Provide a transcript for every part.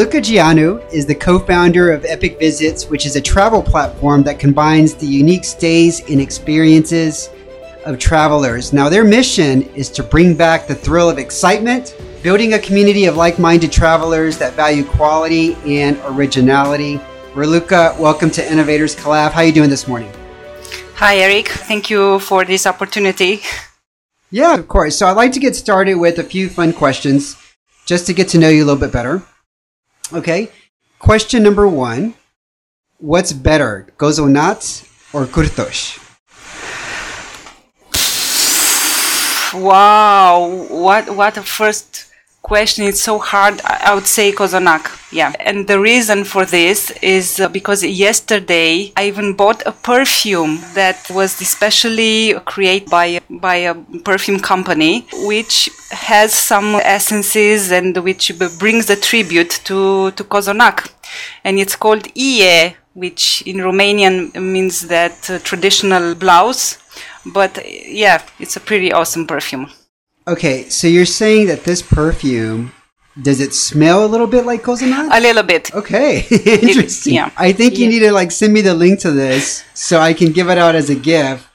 Luca Gianu is the co founder of Epic Visits, which is a travel platform that combines the unique stays and experiences of travelers. Now, their mission is to bring back the thrill of excitement, building a community of like minded travelers that value quality and originality. Raluca, welcome to Innovators Collab. How are you doing this morning? Hi, Eric. Thank you for this opportunity. Yeah, of course. So I'd like to get started with a few fun questions just to get to know you a little bit better. Okay. Question number one What's better, gozonat or kurtosh? Wow, what what a first question. It's so hard. I would say cozonac. Yeah. And the reason for this is uh, because yesterday I even bought a perfume that was especially created by, by a perfume company, which has some essences and which brings a tribute to, to cozonac. And it's called Ie, which in Romanian means that uh, traditional blouse. But yeah, it's a pretty awesome perfume. Okay, so you're saying that this perfume does it smell a little bit like Kozanat? A little bit. Okay, interesting. It, yeah. I think you yeah. need to like send me the link to this so I can give it out as a gift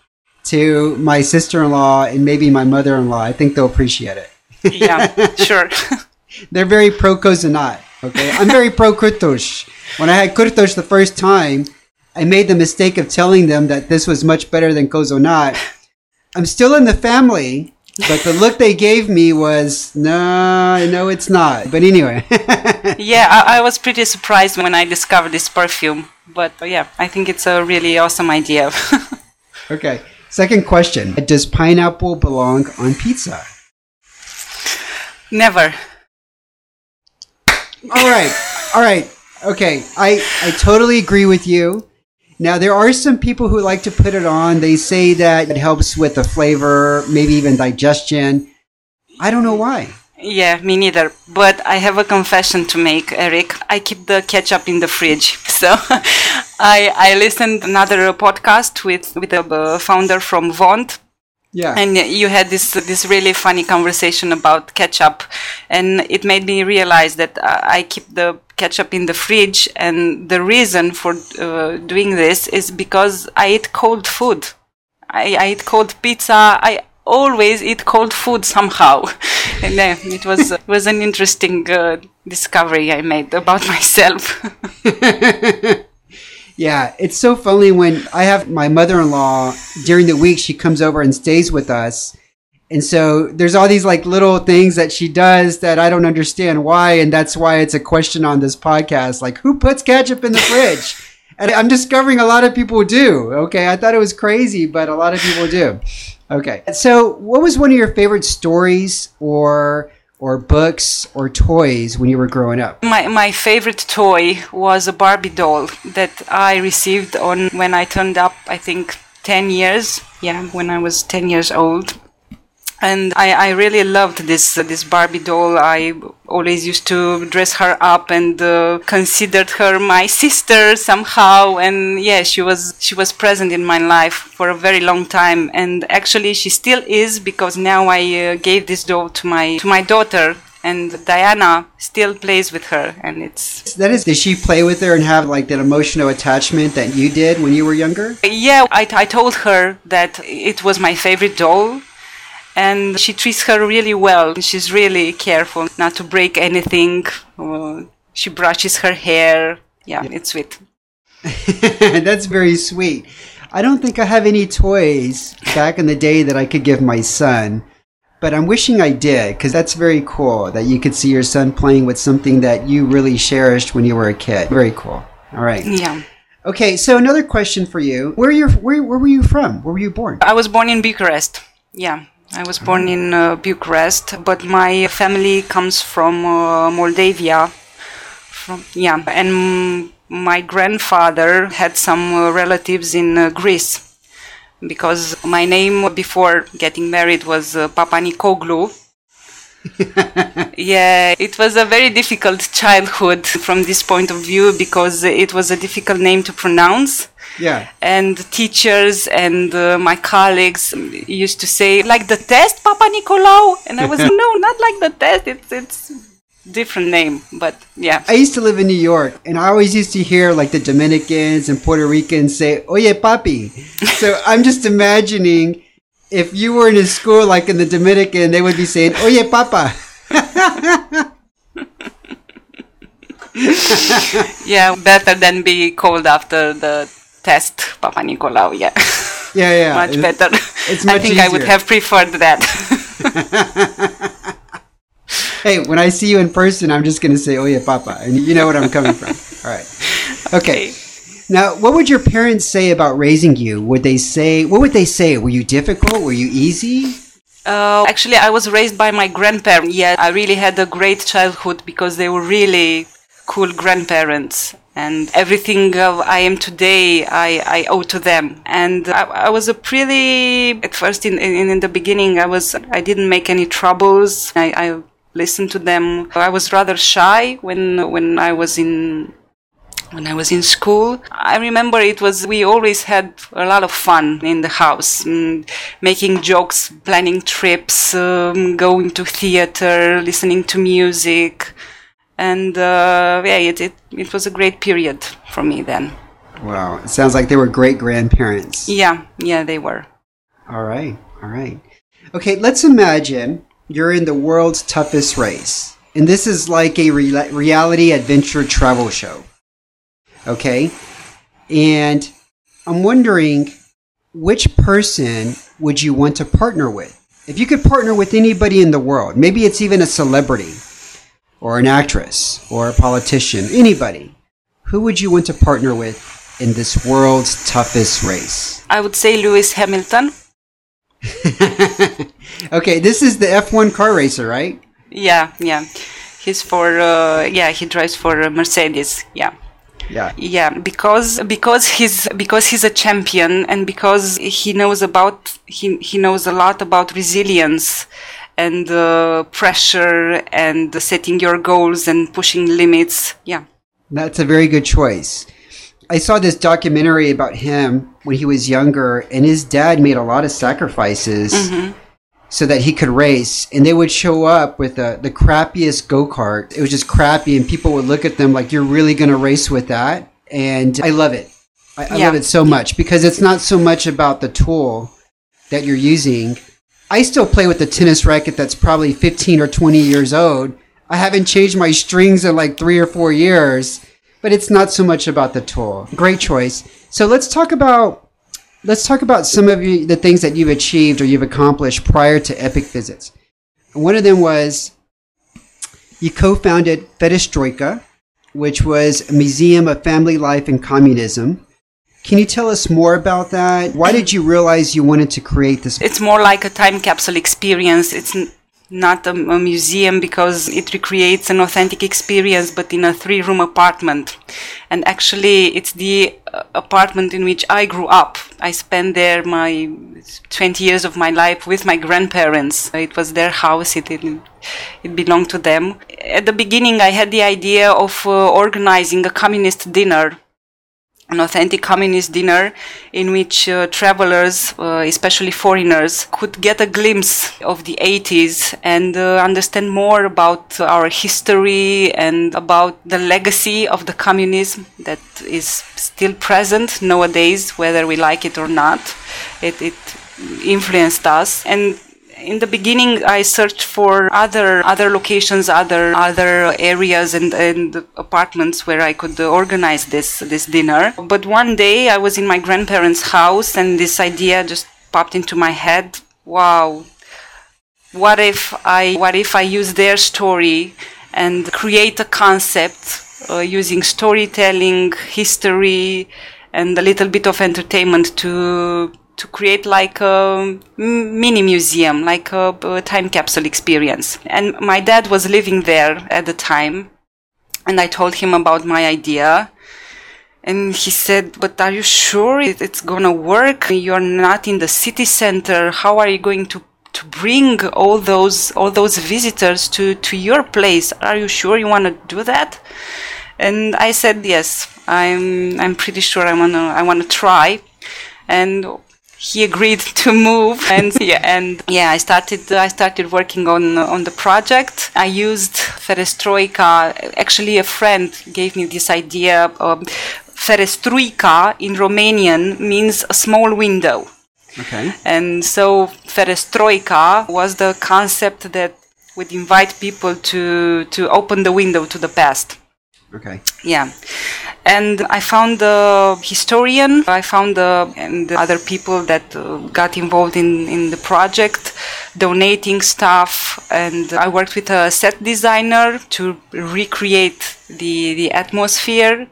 to my sister-in-law and maybe my mother-in-law. I think they'll appreciate it. yeah, sure. They're very pro Kozanat. Okay, I'm very pro Kurtosh. When I had Kurtosh the first time, I made the mistake of telling them that this was much better than Kozonat. I'm still in the family, but the look they gave me was no no it's not. But anyway. Yeah I, I, was pretty surprised when i discovered this perfume. But uh, yeah i think it's a really awesome idea. Okay second question. Does pineapple belong on pizza? Never. All right all right. Okay i i totally agree with you now, there are some people who like to put it on. They say that it helps with the flavor, maybe even digestion. I don't know why. Yeah, me neither. But I have a confession to make, Eric. I keep the ketchup in the fridge. So I I listened another podcast with with a founder from Vont. Yeah. And you had this this really funny conversation about ketchup, and it made me realize that I keep the ketchup in the fridge. And the reason for uh, doing this is because i eat cold food. I, I, eat cold pizza. I always eat cold food somehow. And uh, it was uh, was an interesting uh, discovery i made about myself yeah it's so funny when i have my mother-in-law during the week she comes over and stays with us and so there's all these like little things that she does that I don't understand why. And that's why it's a question on this podcast. Like who puts ketchup in the fridge? and I'm discovering a lot of people do. Okay. I thought it was crazy, but a lot of people do. Okay. So what was one of your favorite stories or or books or toys when you were growing up? My my favorite toy was a Barbie doll that I received on when I turned up I think 10 years. Yeah, when I was 10 years old and I, I really loved this uh, this Barbie doll. I always used to dress her up and uh, considered her my sister somehow. And yeah, she was she was present in my life for a very long time. And actually, she still is because now I uh, gave this doll to my to my daughter. And Diana still plays with her, and it's that is. Did she play with her and have like that emotional attachment that you did when you were younger? Yeah, I, I told her that it was my favorite doll, and she treats her really well. She's really careful not to break anything. Uh, she brushes her hair. Yeah, yeah. it's sweet. That's very sweet. I don't think I have any toys back in the day that I could give my son, but I'm wishing I did because that's very cool that you could see your son playing with something that you really cherished when you were a kid. Very cool. All right. Yeah. Okay, so another question for you. Where you where, where were you from? Where were you born? I was born in Bucharest. Yeah. I was born in uh, Bucharest, but my family comes from uh, Moldavia. From yeah, and my grandfather had some uh, relatives in uh, Greece because my name before getting married was uh, Papa Nicoglu. yeah, it was a very difficult childhood from this point of view because it was a difficult name to pronounce yeah. And teachers and uh, my colleagues used to say, like the test, Papa Nicolau? And I was, no, not like the test. It's, it's different name, but yeah. I used to live in New York, and I always used to hear like the Dominicans and Puerto Ricans say "Oye, papi." so I'm just imagining if you were in a school like in the Dominican, they would be saying "Oye, papa." yeah, better than be called after the test, Papa Nicolau. Yeah. Yeah, yeah. much better. It's much I think easier. I would have preferred that. hey, when I see you in person, I'm just going to say, oh, yeah, Papa. And you know what I'm coming from. All right. Okay. Now, what would your parents say about raising you? Would they say, what would they say? Were you difficult? Were you easy? Uh, actually, I was raised by my grandparents. Yeah, I really had a great childhood because they were really cool grandparents. And everything I am today, I, I owe to them. And I, I was a pretty, at first in, in, in the beginning, I was, I didn't make any troubles. I, I listened to them. I was rather shy when, when I was in when I was in school. I remember it was, we always had a lot of fun in the house, mm, making jokes, planning trips, um, going to theater, listening to music. And, uh, yeah, it, it, it was a great period for me then. Wow. It sounds like they were great grandparents. Yeah, yeah, they were. All right. All right. Okay, let's imagine you're in the world's toughest race. And this is like a re- reality adventure travel show. Okay? And I'm wondering which person would you want to partner with? If you could partner with anybody in the world, maybe it's even a celebrity or an actress or a politician, anybody, who would you want to partner with in this world's toughest race? I would say Lewis Hamilton. okay, this is the F1 car racer, right? Yeah, yeah. He's for, uh, yeah, he drives for uh, Mercedes. Yeah. Yeah. Yeah, because because he's because he's a champion and because he knows about he he knows a lot about resilience and uh, pressure and setting your goals and pushing limits. Yeah. That's a very good choice. I saw this documentary about him when he was younger, and his dad made a lot of sacrifices so that he could race. And they would show up with the, the crappiest go kart. It was just crappy, and people would look at them like, You're really going to race with that? And I love it. I, I Yeah. love it so much because it's not so much about the tool that you're using. I still play with the tennis racket that's probably 15 or 20 years old. I haven't changed my strings in like three or four years, but it's not so much about the tool. Great choice. So let's talk about let's talk about some of the things that you've achieved or you've accomplished prior to Epic Visits. One of them was you co-founded Ferestroika, which was a museum of family life and communism. Can you tell us more about that? Why did you realize you wanted to create this? It's more like a time capsule experience. It's not a, a museum because it recreates an authentic experience, but in a three room apartment. And actually, it's the uh, apartment in which I grew up. I spent there my 20 years of my life with my grandparents. It was their house. It, it, it belonged to them. At the beginning, I had the idea of uh, organizing a communist dinner an authentic communist dinner in which uh, travelers, uh, especially foreigners, could get a glimpse of the 80s and uh, understand more about our history and about the legacy of the communism that is still present nowadays, whether we like it or not. It, it influenced us. And in the beginning I searched for other other locations, other other areas and, and apartments where I could organize this this dinner. But one day I was in my grandparents' house and this idea just popped into my head. Wow. What if I what if I use their story and create a concept uh, using storytelling, history and a little bit of entertainment to to create like a mini museum, like a, a time capsule experience. And my dad was living there at the time, and I told him about my idea. And he said, But are you sure it, it's gonna work? You're not in the city center. How are you going to, to bring all those, all those visitors to, to your place? Are you sure you wanna do that? And I said, Yes, I'm, I'm pretty sure I wanna, I wanna try. And he agreed to move. And yeah and yeah i started i started working on on the project. I used Ferestroika actually a friend gave me this idea um, Ferestroika in romanian means a small window. Okay. and so Ferestroika was the concept that would invite people to to open the window to the past Okay. yeah. And i found the historian. I found the and the other people that uh, got involved in in the project donating stuff. And i worked with a set designer to recreate the the atmosphere.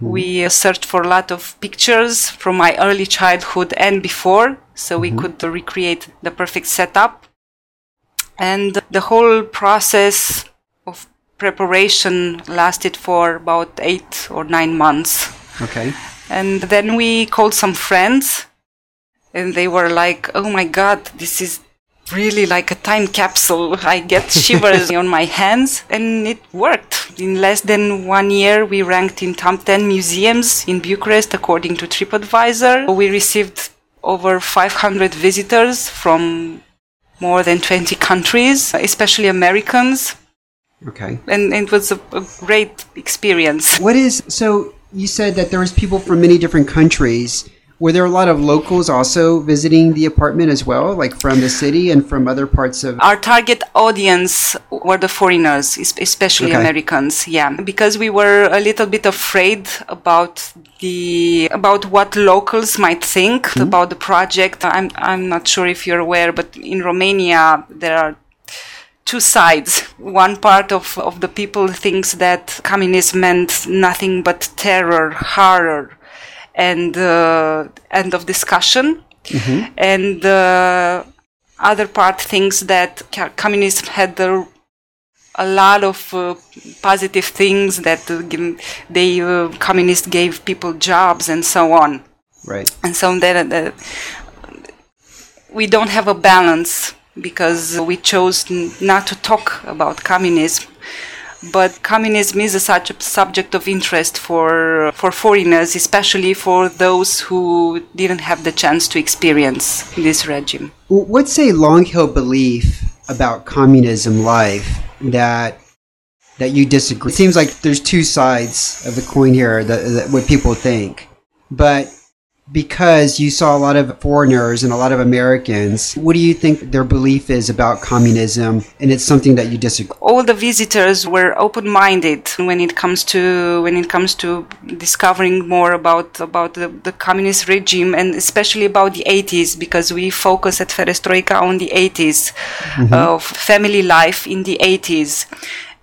We uh, searched for a lot of pictures from my early childhood and before so we could uh, recreate the perfect setup. And the whole process of preparation lasted for about eight or nine months. Okay. And then we called some friends, and they were like, oh my god, this is really like a time capsule. I get shivers on my hands, and it worked. In less than one year, we ranked in top 10 museums in Bucharest according to TripAdvisor. We received over 500 visitors from more than 20 countries, especially Americans Okay. and it was a, a great experience. What is so? You said that there was people from many different countries. Were there a lot of locals also visiting the apartment as well, like from the city and from other parts of? Our target audience were the foreigners, especially Okay. Americans. Yeah, because we were a little bit afraid about the about what locals might think hmm? about the project. I'm I'm not sure if you're aware, but in Romania there are two sides. One part of, of the people thinks that communism meant nothing but terror, horror, and uh, end of discussion. And the other part thinks that communism had the, a lot of uh, positive things that uh, they uh, communists gave people jobs and so on Right. and so then uh, we don't have a balance because we chose not to talk about communism but communism is a such a subject of interest for for foreigners especially for those who didn't have the chance to experience this regime What's a long-held belief about communism life that that you disagree? It seems like there's two sides of the coin here. That what people think, but because you saw a lot of foreigners and a lot of Americans, what do you think their belief is about communism? And it's something that you disagree. all the visitors were open-minded when it comes to when it comes to discovering more about about the, the communist regime and especially about the 80s because we focus at Ferestroika on the 80s mm-hmm. uh, of family life in the 80s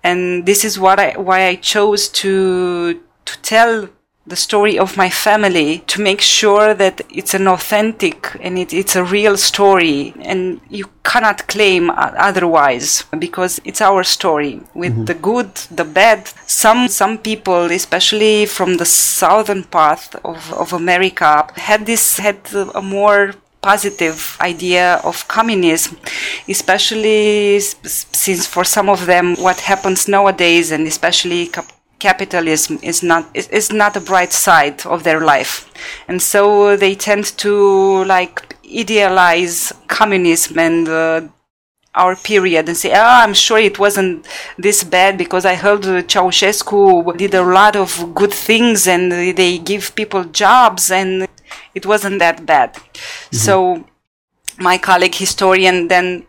and this is what I why I chose to to tell the story of my family to make sure that it's an authentic and it, it's a real story. And you cannot claim otherwise because it's our story. With mm-hmm. the good the bad some some people especially from the southern part of, of america had this had a more positive idea of communism, especially since for some of them what happens nowadays and especially capitalism is not is, is not a bright side of their life and so they tend to like idealize communism and uh, our period and say, oh, I'm sure it wasn't this bad because I heard uh, Ceausescu did a lot of good things and they give people jobs and it wasn't that bad. So my colleague historian then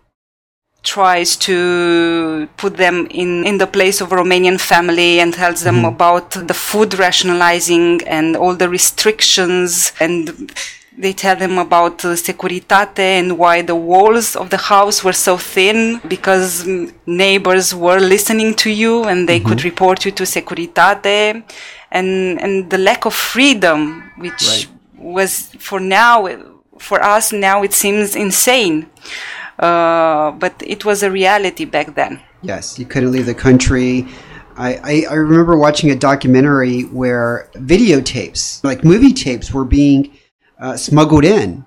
tries to put them in, in the place of a Romanian family and tells them about the food rationalizing and all the restrictions and they tell them about uh, securitate and why the walls of the house were so thin because neighbors were listening to you and they could report you to securitate. And and the lack of freedom which Right. was for now for us now it seems insane uh, but it was a reality back then Yes, you couldn't leave the country. I, I, I remember watching a documentary where videotapes, like movie tapes, were being uh, smuggled in.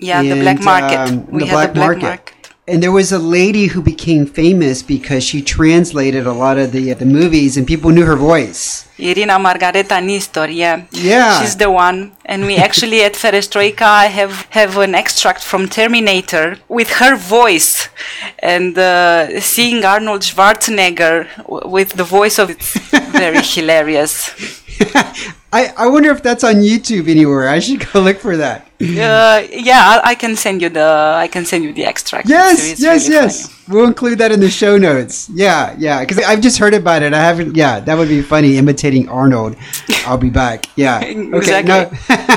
yeah the black market um, we the had black the black market. market, and there was a lady who became famous because she translated a lot of the the movies, and people knew her voice. Irina Margareta Nistor, yeah. Yeah. She's the one. And we actually at Ferestroika have, have an extract from Terminator with her voice. And uh, seeing Arnold Schwarzenegger w- with the voice of it's very hilarious. I, I wonder if that's on YouTube anywhere. I should go look for that. Uh, yeah, I, I can send you the I can send you the extract. Yes, It's- yes, really yes. funny. We'll include that in the show notes. Yeah, yeah. Because I've just heard about it. I haven't. Yeah, that would be funny imitating Arnold. I'll be back. Yeah. Okay. No.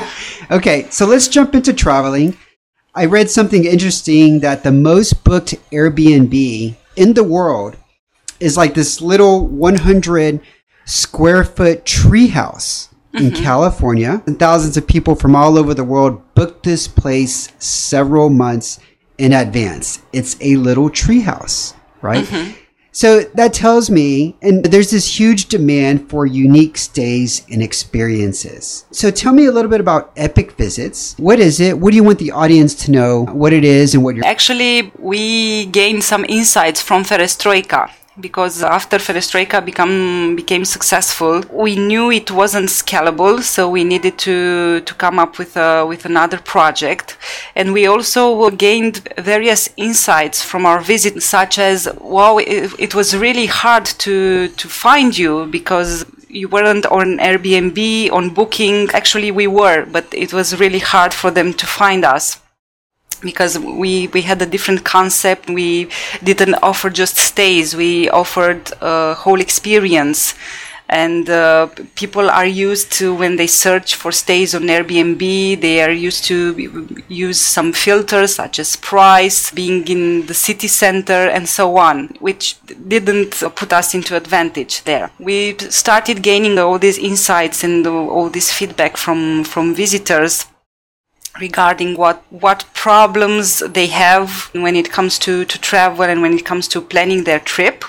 okay. So let's jump into traveling. I read something interesting that the most booked Airbnb in the world is like this little 100 square foot treehouse in mm-hmm. California. And thousands of people from all over the world booked this place several months in advance. It's a little treehouse, right? Mm-hmm. So that tells me, and there's this huge demand for unique stays and experiences. So tell me a little bit about Epic Visits. What is it? What do you want the audience to know? What it is and what you're. Actually, we gained some insights from Ferestroika because after Ferestroika become, became successful, we knew it wasn't scalable, so we needed to, to come up with, a, with another project. And we also gained various insights from our visit, such as, wow, it, it was really hard to, to find you because you weren't on Airbnb, on booking. Actually, we were, but it was really hard for them to find us because we we had a different concept. We didn't offer just stays. We offered a whole experience. And uh, people are used to when they search for stays on airbnb they are used to use some filters such as price being in the city center and so on which didn't put us into advantage there. We started gaining all these insights and all this feedback from from visitors regarding what what problems they have when it comes to to travel and when it comes to planning their trip.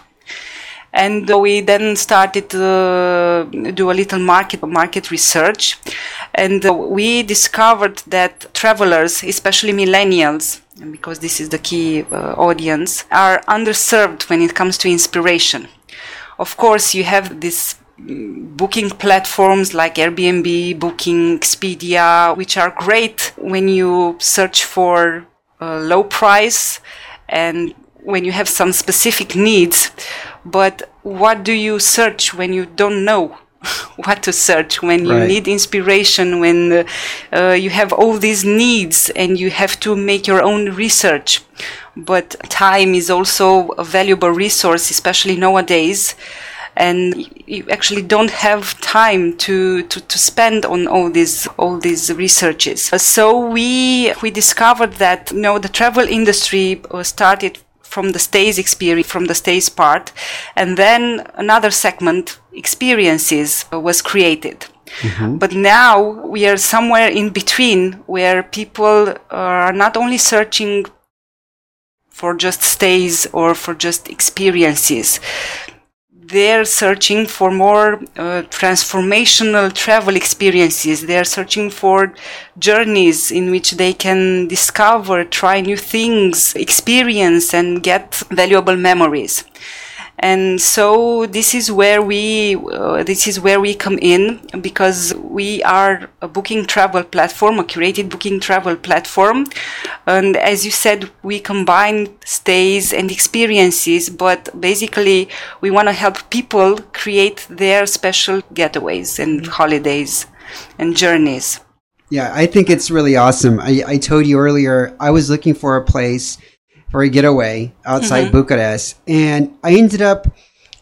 And we then started to do a little market market research. And we discovered that travelers especially millennials because this is the key uh, audience are underserved when it comes to inspiration. Of course you have this booking platforms like Airbnb, Booking, Expedia, which are great when you search for a low price and when you have some specific needs. But what do you search when you don't know what to search? When you Right. need inspiration, when uh, uh, you have all these needs and you have to make your own research. But time is also a valuable resource, especially nowadays and you actually don't have time to, to, to spend on all these all these researches. So we we discovered that you know the travel industry uh, started from the stays experience from the stays part, and then another segment experiences uh, was created. But now we are somewhere in between where people are not only searching for just stays or for just experiences they're searching for more uh, transformational travel experiences. They're searching for journeys in which they can discover, try new things, experience, and get valuable memories. And so this is where we uh, this is where we come in because we are a booking travel platform, a curated booking travel platform, and as you said, we combine stays and experiences. But basically, we want to help people create their special getaways and holidays and journeys. Yeah, I think it's really awesome. I, I told you earlier, I was looking for a place for a getaway outside Bucharest, and I ended up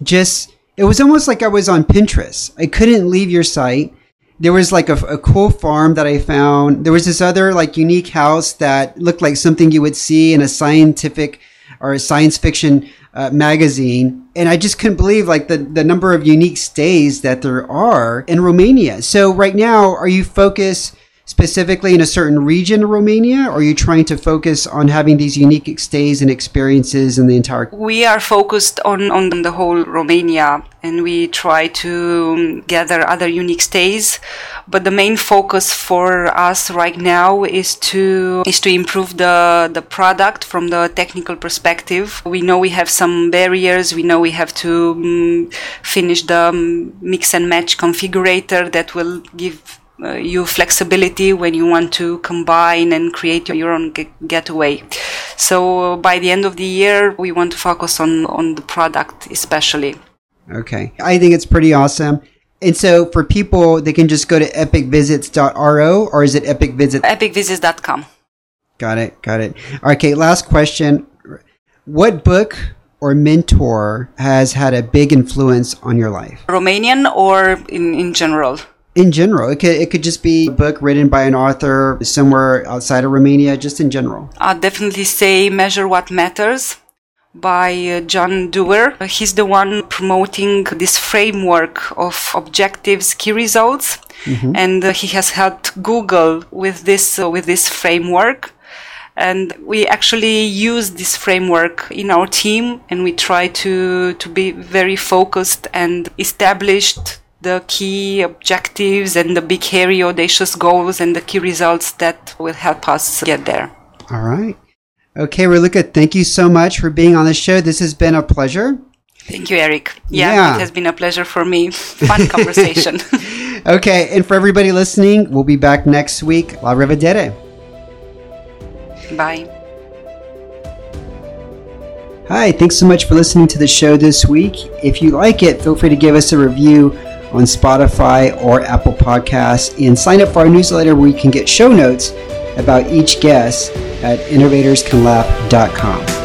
just, it was almost like I was on Pinterest. I couldn't leave your site. There was like a, a cool farm that I found. There was this other like unique house that looked like something you would see in a scientific or a science fiction uh, magazine. And I just couldn't believe like the, the number of unique stays that there are in Romania. So right now, are you focused specifically in a certain region of Romania, are you trying to focus on having these unique stays and experiences in the entire? We are focused on, on the whole Romania and we try to gather other unique stays. But the main focus for us right now is to is to improve the the product from the technical perspective. We know we have some barriers. We know we have to um, finish the um, mix and match configurator that will give uh, you flexibility when you want to combine and create your own getaway. So by the end of the year, we want to focus on, on the product especially. Okay. I think it's pretty awesome. And so for people, they can just go to epicvisits.ro or is it epicvisits? Epicvisits.com. Got it. Got it. Okay. Last question. What book or mentor has had a big influence on your life? Romanian or in, in general? In general. It could it could just be a book written by an author somewhere outside of Romania, just in general. I'd definitely say Measure What Matters by uh, John Doerr. He's the one promoting this framework of objectives, key results, mm-hmm. and uh, he has helped Google with this uh, with this framework. And we actually use this framework in our team, and we try to to be very focused and established the key objectives and the big, hairy, audacious goals and the key results that will help us get there. All right. Okay, Raluca, thank you so much for being on the show. This has been a pleasure. Thank you, Eric. Yeah, yeah. it has been a pleasure for me. Fun conversation. okay, and for everybody listening, we'll be back next week. La rivedere. Bye. Hi, thanks so much for listening to the show this week. If you like it, feel free to give us a review on Spotify or Apple Podcasts and sign up for our newsletter where you can get show notes about each guest at innovatorscanlaugh.com. Thanks.